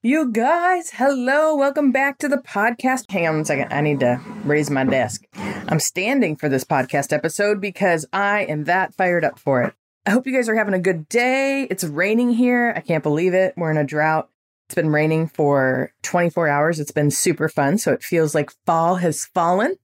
You guys, hello, welcome back to the podcast. Hang on a second, I need to raise my desk. I'm standing for this podcast episode because I am that fired up for it. I hope you guys are having a good day. It's raining here. I can't believe it. We're in a drought. It's been raining for 24 hours. It's been super fun. So it feels like fall has fallen.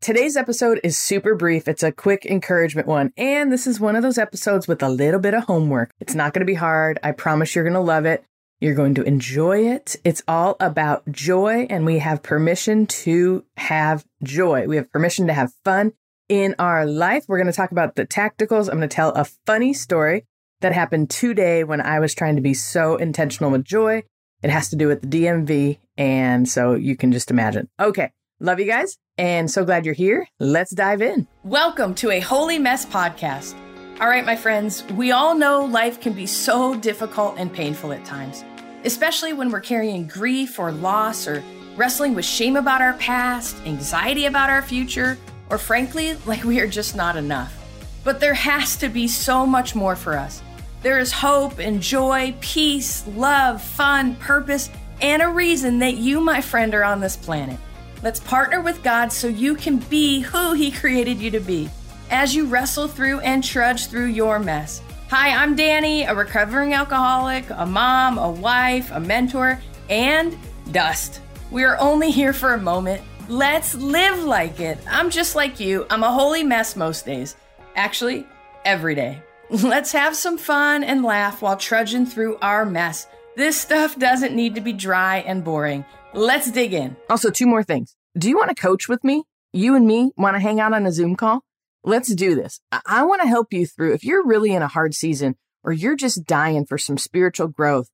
Today's episode is super brief. It's a quick encouragement one. And this is one of those episodes with a little bit of homework. It's not going to be hard. I promise you're going to love it. You're going to enjoy it. It's all about joy, and we have permission to have joy. We have permission to have fun in our life. We're going to talk about the tacticals. I'm going to tell a funny story that happened today when I was trying to be so intentional with joy. It has to do with the DMV. And so you can just imagine. Okay. Love you guys and so glad you're here. Let's dive in. Welcome to a Holy Mess podcast. All right, my friends, we all know life can be so difficult and painful at times especially when we're carrying grief or loss or wrestling with shame about our past, anxiety about our future, or frankly, like we are just not enough. But there has to be so much more for us. There is hope and joy, peace, love, fun, purpose, and a reason that you, my friend, are on this planet. Let's partner with God so you can be who He created you to be as you wrestle through and trudge through your mess. Hi, I'm Dani, a recovering alcoholic, a mom, a wife, a mentor, and dust. We are only here for a moment. Let's live like it. I'm just like you. I'm a holy mess most days. Actually, every day. Let's have some fun and laugh while trudging through our mess. This stuff doesn't need to be dry and boring. Let's dig in. Also, two more things. Do you want to coach with me? You and me want to hang out on a Zoom call? Let's do this. I, I want to help you through. If you're really in a hard season or you're just dying for some spiritual growth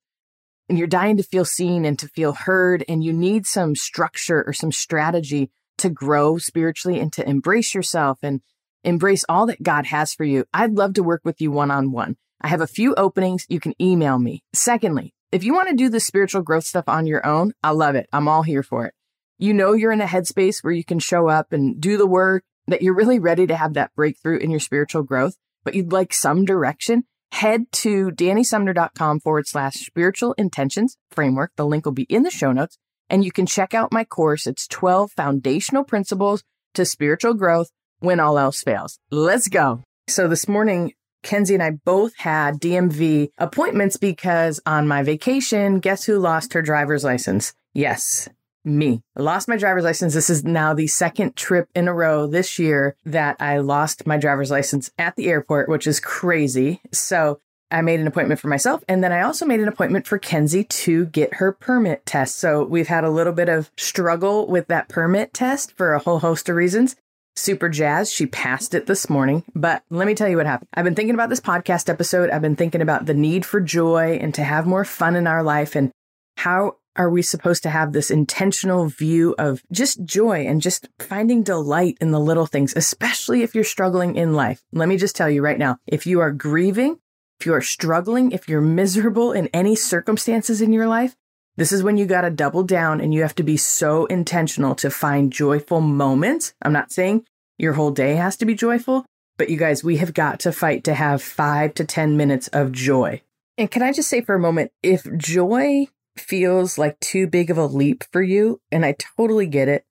and you're dying to feel seen and to feel heard and you need some structure or some strategy to grow spiritually and to embrace yourself and embrace all that God has for you, I'd love to work with you one on one. I have a few openings. You can email me. Secondly, if you want to do the spiritual growth stuff on your own, I love it. I'm all here for it. You know, you're in a headspace where you can show up and do the work that you're really ready to have that breakthrough in your spiritual growth, but you'd like some direction, head to danisumner.com forward slash spiritual intentions framework. The link will be in the show notes and you can check out my course. It's 12 foundational principles to spiritual growth when all else fails. Let's go. So this morning, Kenzie and I both had DMV appointments because on my vacation, guess who lost her driver's license? Yes, me. I lost my driver's license. This is now the second trip in a row this year that I lost my driver's license at the airport, which is crazy. So I made an appointment for myself. And then I also made an appointment for Kenzie to get her permit test. So we've had a little bit of struggle with that permit test for a whole host of reasons. Super jazzed. She passed it this morning. But let me tell you what happened. I've been thinking about this podcast episode. I've been thinking about the need for joy and to have more fun in our life and how are we supposed to have this intentional view of just joy and just finding delight in the little things, especially if you're struggling in life? Let me just tell you right now if you are grieving, if you are struggling, if you're miserable in any circumstances in your life, this is when you got to double down and you have to be so intentional to find joyful moments. I'm not saying your whole day has to be joyful, but you guys, we have got to fight to have five to 10 minutes of joy. And can I just say for a moment, if joy feels like too big of a leap for you, and I totally get it.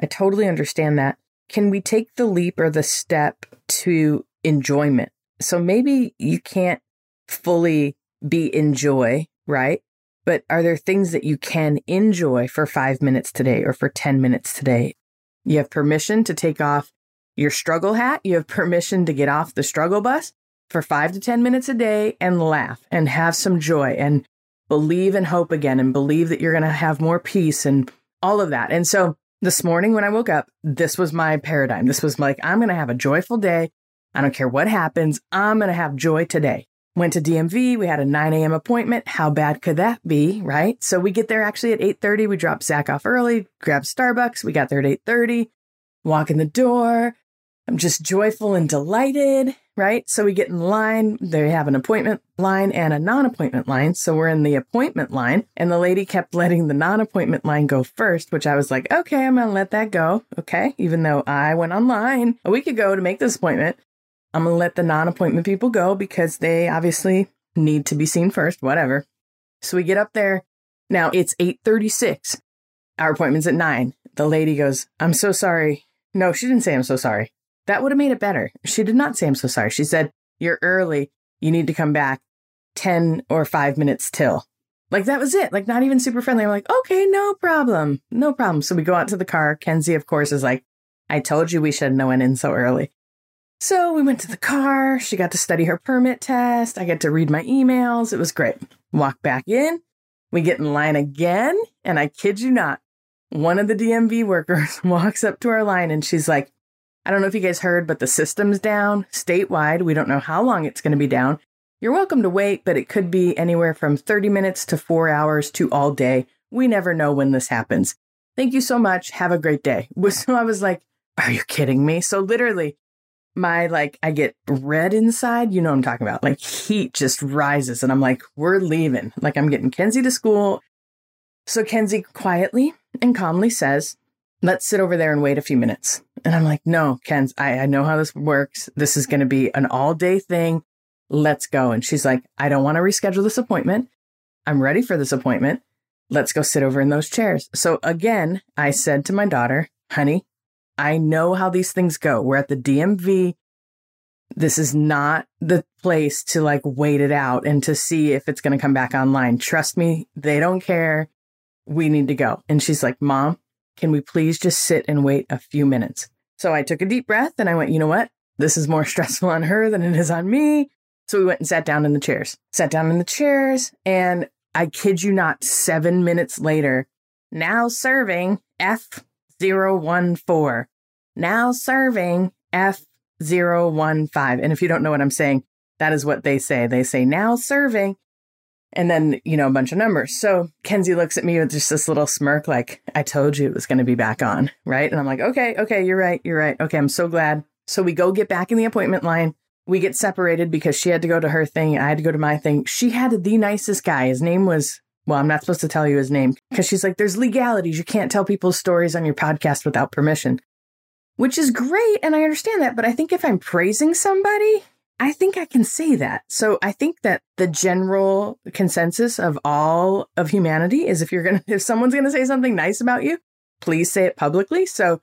I totally understand that. Can we take the leap or the step to enjoyment? So maybe you can't fully be in joy, right? But are there things that you can enjoy for five minutes today or for 10 minutes today? You have permission to take off your struggle hat. You have permission to get off the struggle bus for five to 10 minutes a day and laugh and have some joy and believe and hope again and believe that you're going to have more peace and all of that. And so this morning when I woke up, this was my paradigm. This was like, I'm going to have a joyful day. I don't care what happens. I'm going to have joy today. Went to DMV. We had a 9 a.m. appointment. How bad could that be? Right. So we get there actually at 8.30. We drop Zach off early, grab Starbucks. We got there at 8.30, walk in the door. I'm just joyful and delighted right? So we get in line. They have an appointment line and a non appointment line. So we're in the appointment line, and the lady kept letting the non appointment line go first, which I was like, okay, I'm going to let that go. Okay. Even though I went online a week ago to make this appointment, I'm going to let the non appointment people go because they obviously need to be seen first, whatever. So we get up there Now it's 8:36. Our appointment's at 9. The lady goes, "I'm so sorry." No, she didn't say I'm so sorry. That would have made it better. She did not say I'm so sorry. She said, "You're early. You need to come back 10 or 5 minutes till." Like that was it. Like not even super friendly. I'm like, "Okay, no problem. No problem." So we go out to the car. Kenzie of course is like, "I told you we shouldn't have went in so early." So we went to the car. She got to study her permit test. I get to read my emails. It was great. Walk back in. We get in line again. And I kid you not, one of the DMV workers walks up to our line and she's like, I don't know if you guys heard, but the system's down statewide. We don't know how long it's going to be down. You're welcome to wait, but it could be anywhere from 30 minutes to four hours to all day. We never know when this happens. Thank you so much. Have a great day. So I was like, Are you kidding me? So literally, my like I get red inside, you know what I'm talking about. Like heat just rises and I'm like, we're leaving. Like I'm getting Kenzie to school. So Kenzie quietly and calmly says, let's sit over there and wait a few minutes. And I'm like, no, Kenz, I, I know how this works. This is going to be an all day thing. Let's go. And she's like, I don't want to reschedule this appointment. I'm ready for this appointment. Let's go sit over in those chairs. So again, I said to my daughter, honey, I know how these things go. We're at the DMV. This is not the place to like wait it out and to see if it's going to come back online. Trust me, they don't care. We need to go. And she's like, Mom, can we please just sit and wait a few minutes? So I took a deep breath and I went, you know what? This is more stressful on her than it is on me. So we went and sat down in the chairs, sat down in the chairs. And I kid you not, seven minutes later, now serving F 014. Now serving F015. And if you don't know what I'm saying, that is what they say. They say now serving and then, you know, a bunch of numbers. So Kenzie looks at me with just this little smirk, like, I told you it was going to be back on. Right. And I'm like, okay, okay, you're right. You're right. Okay. I'm so glad. So we go get back in the appointment line. We get separated because she had to go to her thing. I had to go to my thing. She had the nicest guy. His name was well, I'm not supposed to tell you his name because she's like, there's legalities. You can't tell people's stories on your podcast without permission, which is great. And I understand that. But I think if I'm praising somebody, I think I can say that. So I think that the general consensus of all of humanity is if you're going to, if someone's going to say something nice about you, please say it publicly. So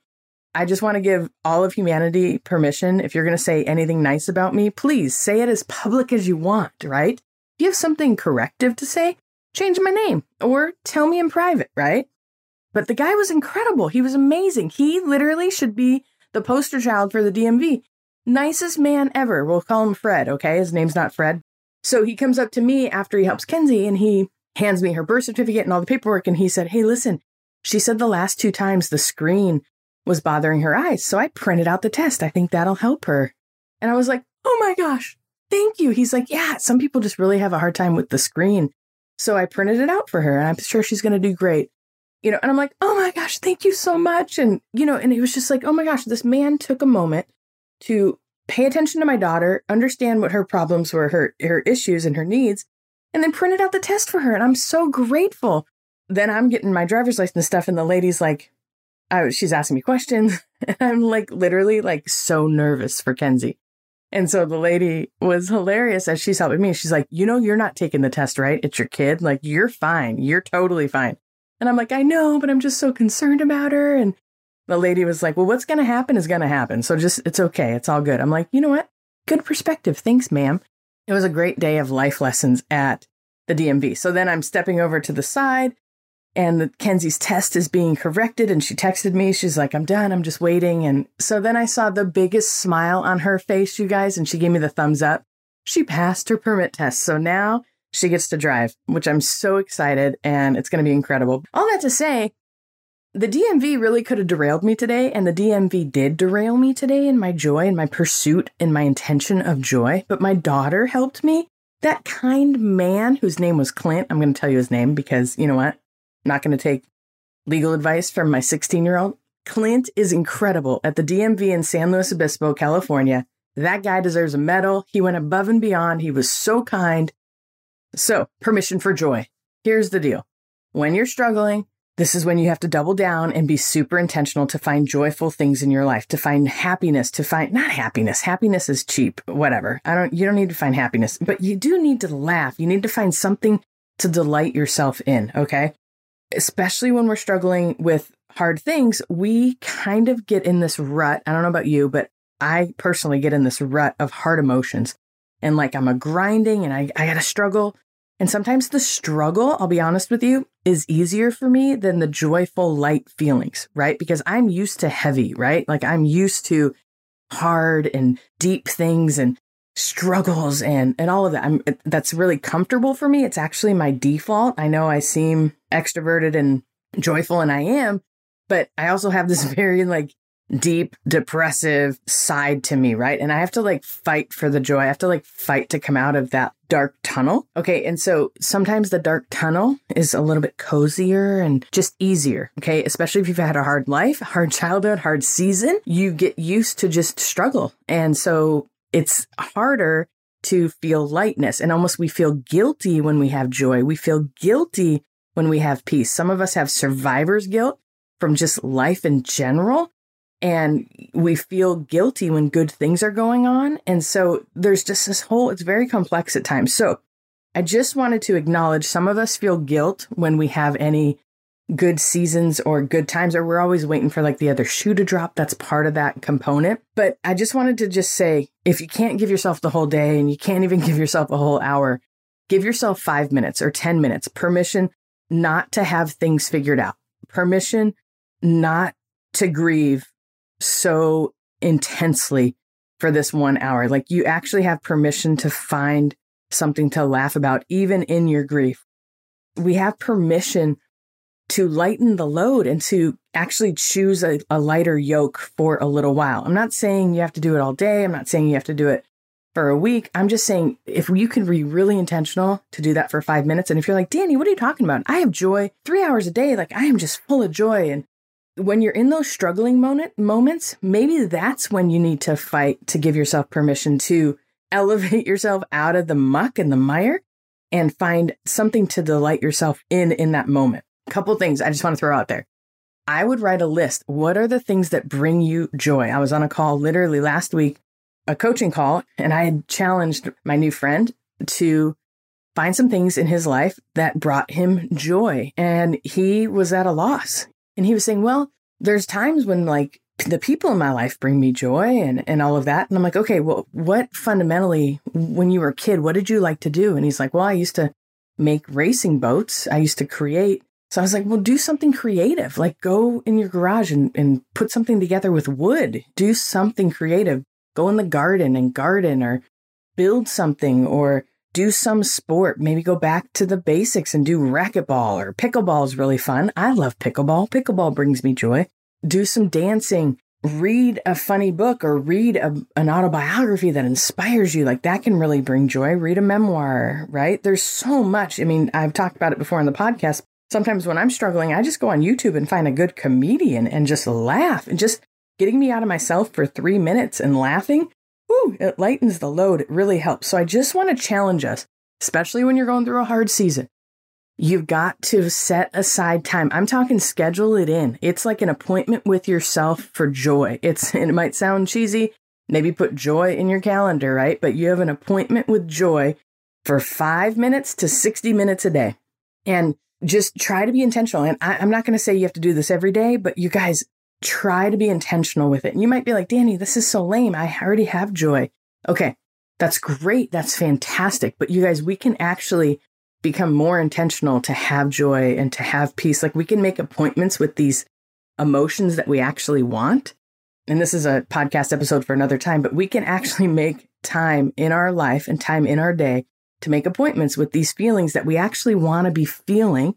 I just want to give all of humanity permission. If you're going to say anything nice about me, please say it as public as you want, right? If you have something corrective to say, change my name or tell me in private, right? But the guy was incredible. He was amazing. He literally should be the poster child for the DMV. Nicest man ever. We'll call him Fred, okay? His name's not Fred. So he comes up to me after he helps Kenzie and he hands me her birth certificate and all the paperwork. And he said, Hey, listen, she said the last two times the screen was bothering her eyes. So I printed out the test. I think that'll help her. And I was like, Oh my gosh, thank you. He's like, Yeah, some people just really have a hard time with the screen. So I printed it out for her and I'm sure she's going to do great. You know, and I'm like, oh my gosh, thank you so much. And, you know, and it was just like, oh my gosh, this man took a moment to pay attention to my daughter, understand what her problems were, her, her issues and her needs, and then printed out the test for her. And I'm so grateful. Then I'm getting my driver's license stuff, and the lady's like, I, she's asking me questions. And I'm like, literally, like, so nervous for Kenzie. And so the lady was hilarious as she's helping me. She's like, You know, you're not taking the test, right? It's your kid. Like, you're fine. You're totally fine. And I'm like, I know, but I'm just so concerned about her. And the lady was like, Well, what's going to happen is going to happen. So just, it's okay. It's all good. I'm like, You know what? Good perspective. Thanks, ma'am. It was a great day of life lessons at the DMV. So then I'm stepping over to the side and Kenzie's test is being corrected. And she texted me. She's like, I'm done. I'm just waiting. And so then I saw the biggest smile on her face, you guys, and she gave me the thumbs up. She passed her permit test. So now she gets to drive, which I'm so excited and it's going to be incredible. All that to say, the DMV really could have derailed me today, and the DMV did derail me today in my joy and my pursuit and my intention of joy. But my daughter helped me. That kind man whose name was Clint, I'm going to tell you his name because you know what? I'm not going to take legal advice from my 16 year old. Clint is incredible at the DMV in San Luis Obispo, California. That guy deserves a medal. He went above and beyond. He was so kind. So, permission for joy. Here's the deal when you're struggling, this is when you have to double down and be super intentional to find joyful things in your life, to find happiness, to find not happiness. Happiness is cheap, whatever. I don't, you don't need to find happiness, but you do need to laugh. You need to find something to delight yourself in, okay? Especially when we're struggling with hard things, we kind of get in this rut. I don't know about you, but I personally get in this rut of hard emotions. And like I'm a grinding and I, I gotta struggle. And sometimes the struggle, I'll be honest with you, is easier for me than the joyful, light feelings, right? Because I'm used to heavy, right? Like I'm used to hard and deep things and struggles and and all of that. I'm that's really comfortable for me. It's actually my default. I know I seem extroverted and joyful and I am, but I also have this very like deep depressive side to me, right? And I have to like fight for the joy. I have to like fight to come out of that dark tunnel. Okay. And so sometimes the dark tunnel is a little bit cozier and just easier. Okay. Especially if you've had a hard life, hard childhood, hard season, you get used to just struggle. And so it's harder to feel lightness and almost we feel guilty when we have joy. We feel guilty when we have peace. Some of us have survivor's guilt from just life in general. And we feel guilty when good things are going on. And so there's just this whole, it's very complex at times. So I just wanted to acknowledge some of us feel guilt when we have any good seasons or good times, or we're always waiting for like the other shoe to drop. That's part of that component. But I just wanted to just say if you can't give yourself the whole day and you can't even give yourself a whole hour, give yourself five minutes or 10 minutes permission not to have things figured out, permission not to grieve so intensely for this one hour. Like you actually have permission to find something to laugh about, even in your grief. We have permission to lighten the load and to actually choose a, a, lighter yoke for a little while. I'm not saying you have to do it all day. I'm not saying you have to do it for a week. I'm just saying if you can be really intentional to do that for five minutes. And if you're like, Dani, what are you talking about? I have joy three hours a day. Like I am just full of joy. And when you're in those struggling moment, moments, maybe that's when you need to fight to give yourself permission to elevate yourself out of the muck and the mire and find something to delight yourself in in that moment. A couple things I just want to throw out there. I would write a list. What are the things that bring you joy? I was on a call literally last week, a coaching call, and I had challenged my new friend to find some things in his life that brought him joy. And he was at a loss. And he was saying, well, there's times when like the people in my life bring me joy and, and all of that. And I'm like, okay, well, what fundamentally, when you were a kid, what did you like to do? And he's like, well, I used to make racing boats. I used to create. So I was like, well, do something creative. Like go in your garage and, and put something together with wood. Do something creative. Go in the garden and garden or build something or do some sport, maybe go back to the basics and do racquetball or pickleball is really fun. I love pickleball. Pickleball brings me joy. Do some dancing, read a funny book or read a, an autobiography that inspires you. Like that can really bring joy. Read a memoir, right? There's so much. I mean, I've talked about it before on the podcast. Sometimes when I'm struggling, I just go on YouTube and find a good comedian and just laugh and just getting me out of myself for three minutes and laughing whew, it lightens the load. It really helps. So I just want to challenge us, especially when you're going through a hard season. You've got to set aside time. I'm talking schedule it in. It's like an appointment with yourself for joy. It's it might sound cheesy, maybe put joy in your calendar, right? But you have an appointment with joy for 5 minutes to 60 minutes a day. And just try to be intentional. And I, am not going to say you have to do this every day, but you guys, try to be intentional with it. You might be like, Dani, this is so lame. I already have joy. Okay, that's great. That's fantastic. But you guys, we can actually become more intentional to have joy and to have peace. Like we can make appointments with these emotions that we actually want. And this is a podcast episode for another time, but we can actually make time in our life and time in our day to make appointments with these feelings that we actually want to be feeling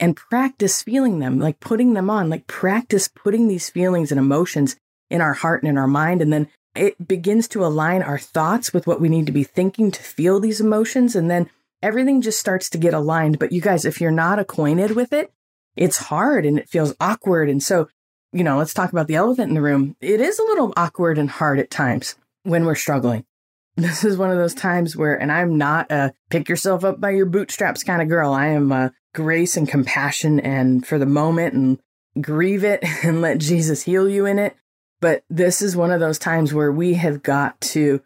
and practice feeling them, like putting them on, like practice putting these feelings and emotions in our heart and in our mind. And then it begins to align our thoughts with what we need to be thinking to feel these emotions. And then everything just starts to get aligned. But you guys, if you're not acquainted with it, it's hard and it feels awkward. And so, you know, let's talk about the elephant in the room. It is a little awkward and hard at times when we're struggling. This is one of those times where, and I'm not a pick yourself up by your bootstraps kind of girl. I am a grace and compassion and for the moment and grieve it and let Jesus heal you in it. But this is one of those times where we have got to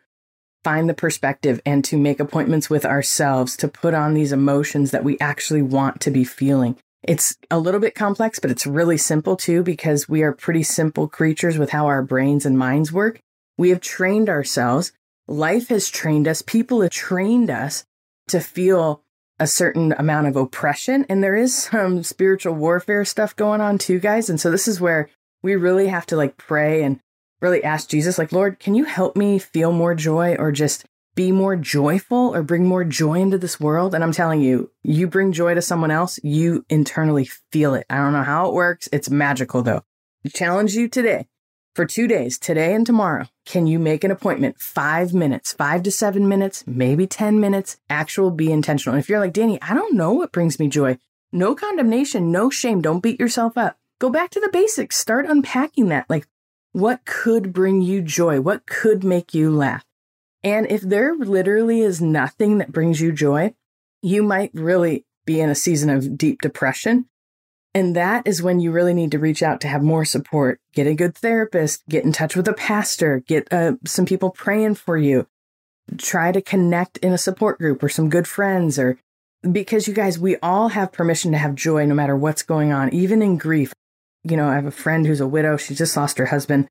find the perspective and to make appointments with ourselves to put on these emotions that we actually want to be feeling. It's a little bit complex, but it's really simple too, because we are pretty simple creatures with how our brains and minds work. We have trained ourselves. Life has trained us. People have trained us to feel a certain amount of oppression. And there is some spiritual warfare stuff going on too, guys. And so this is where we really have to like pray and really ask Jesus, like, Lord, can you help me feel more joy or just be more joyful or bring more joy into this world? And I'm telling you, you bring joy to someone else, you internally feel it. I don't know how it works. It's magical though. I challenge you today for two days, today and tomorrow. Can you make an appointment? Five minutes, five to seven minutes, maybe 10 minutes, actual be intentional. And if you're like, Dani, I don't know what brings me joy. No condemnation, no shame. Don't beat yourself up. Go back to the basics. Start unpacking that. Like, what could bring you joy? What could make you laugh? And if there literally is nothing that brings you joy, you might really be in a season of deep depression. And that is when you really need to reach out to have more support, get a good therapist, get in touch with a pastor, get uh, some people praying for you, try to connect in a support group or some good friends or because you guys, we all have permission to have joy no matter what's going on, even in grief. You know, I have a friend who's a widow. She just lost her husband.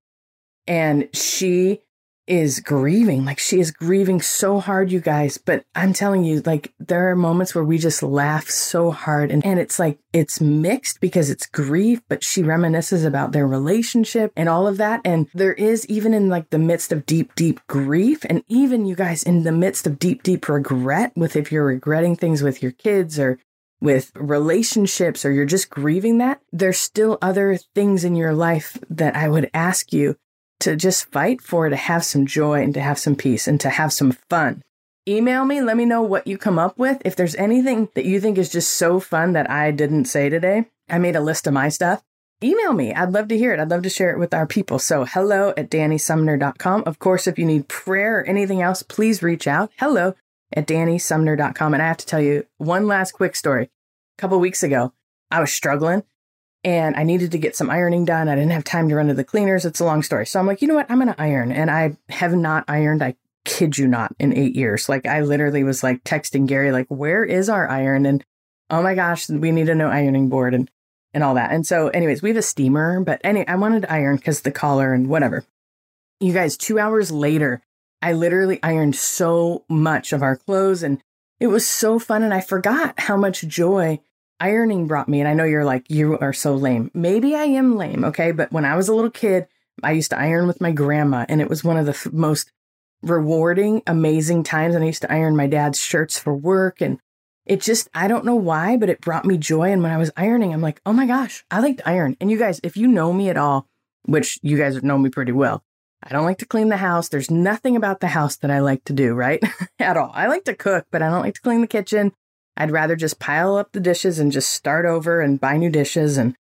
And she is grieving. Like she is grieving so hard, you guys. But I'm telling you, like there are moments where we just laugh so hard and, and it's like it's mixed because it's grief, but she reminisces about their relationship and all of that. And there is even in like the midst of deep, deep grief, and even you guys in the midst of deep, deep regret with if you're regretting things with your kids or with relationships or you're just grieving that, there's still other things in your life that I would ask you to just fight for to have some joy and to have some peace and to have some fun. Email me, let me know what you come up with. If there's anything that you think is just so fun that I didn't say today, I made a list of my stuff. Email me. I'd love to hear it. I'd love to share it with our people. So hello at danisumner.com. Of course, if you need prayer or anything else, please reach out. Hello at danisumner.com. And I have to tell you one last quick story. A couple weeks ago, I was struggling and I needed to get some ironing done. I didn't have time to run to the cleaners. It's a long story. So I'm like, you know what? I'm going to iron. And I have not ironed, I kid you not, in eight years. Like, I literally was like texting Gary, like, where is our iron? And oh my gosh, we need a new ironing board and, and all that. And so, anyways, we have a steamer, but anyway, I wanted to iron because the collar and whatever. You guys, two hours later, I literally ironed so much of our clothes and it was so fun. And I forgot how much joy ironing brought me. And I know you're like, you are so lame. Maybe I am lame. Okay. But when I was a little kid, I used to iron with my grandma and it was one of the f- most rewarding, amazing times. And I used to iron my dad's shirts for work. And it just, I don't know why, but it brought me joy. And when I was ironing, I'm like, oh my gosh, I like to iron. And you guys, if you know me at all, which you guys know me pretty well, I don't like to clean the house. There's nothing about the house that I like to do, right? At all. I like to cook, but I don't like to clean the kitchen. I'd rather just pile up the dishes and just start over and buy new dishes and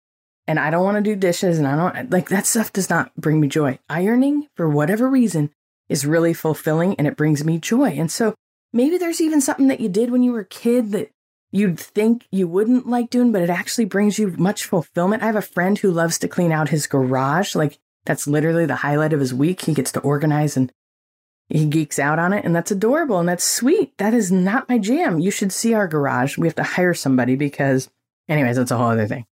and I don't want to do dishes and I don't like that stuff does not bring me joy. Ironing for whatever reason is really fulfilling and it brings me joy. And so maybe there's even something that you did when you were a kid that you'd think you wouldn't like doing, but it actually brings you much fulfillment. I have a friend who loves to clean out his garage. Like that's literally the highlight of his week. He gets to organize and he geeks out on it, and that's adorable and that's sweet. That is not my jam. You should see our garage. We have to hire somebody because, anyways, that's a whole other thing.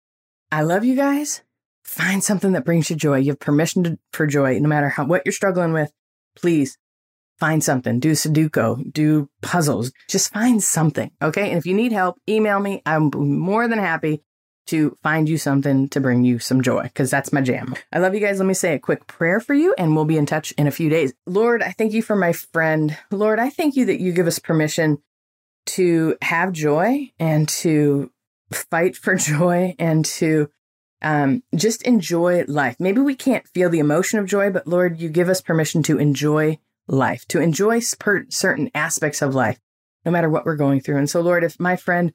I love you guys. Find something that brings you joy. You have permission to, for joy, no matter how what you're struggling with. Please find something. Do Sudoku, do puzzles. Just find something. Okay. And if you need help, email me. I'm more than happy to find you something to bring you some joy because that's my jam. I love you guys. Let me say a quick prayer for you and we'll be in touch in a few days. Lord, I thank you for my friend. Lord, I thank you that you give us permission to have joy and to fight for joy and to um, just enjoy life. Maybe we can't feel the emotion of joy, but Lord, you give us permission to enjoy life, to enjoy certain aspects of life, no matter what we're going through. And so, Lord, if my friend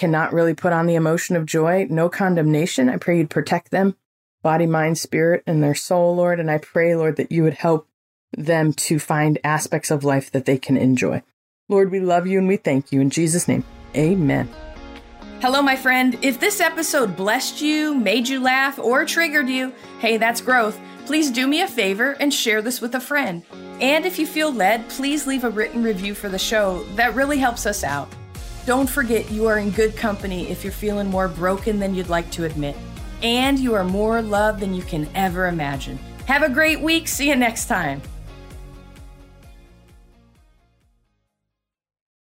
cannot really put on the emotion of joy, no condemnation. I pray you'd protect them, body, mind, spirit, and their soul, Lord. And I pray, Lord, that you would help them to find aspects of life that they can enjoy. Lord, we love you and we thank you. In Jesus' name, amen. Hello, my friend. If this episode blessed you, made you laugh, or triggered you, hey, that's growth. Please do me a favor and share this with a friend. And if you feel led, please leave a written review for the show. That really helps us out. Don't forget you are in good company if you're feeling more broken than you'd like to admit. And you are more loved than you can ever imagine. Have a great week. See you next time.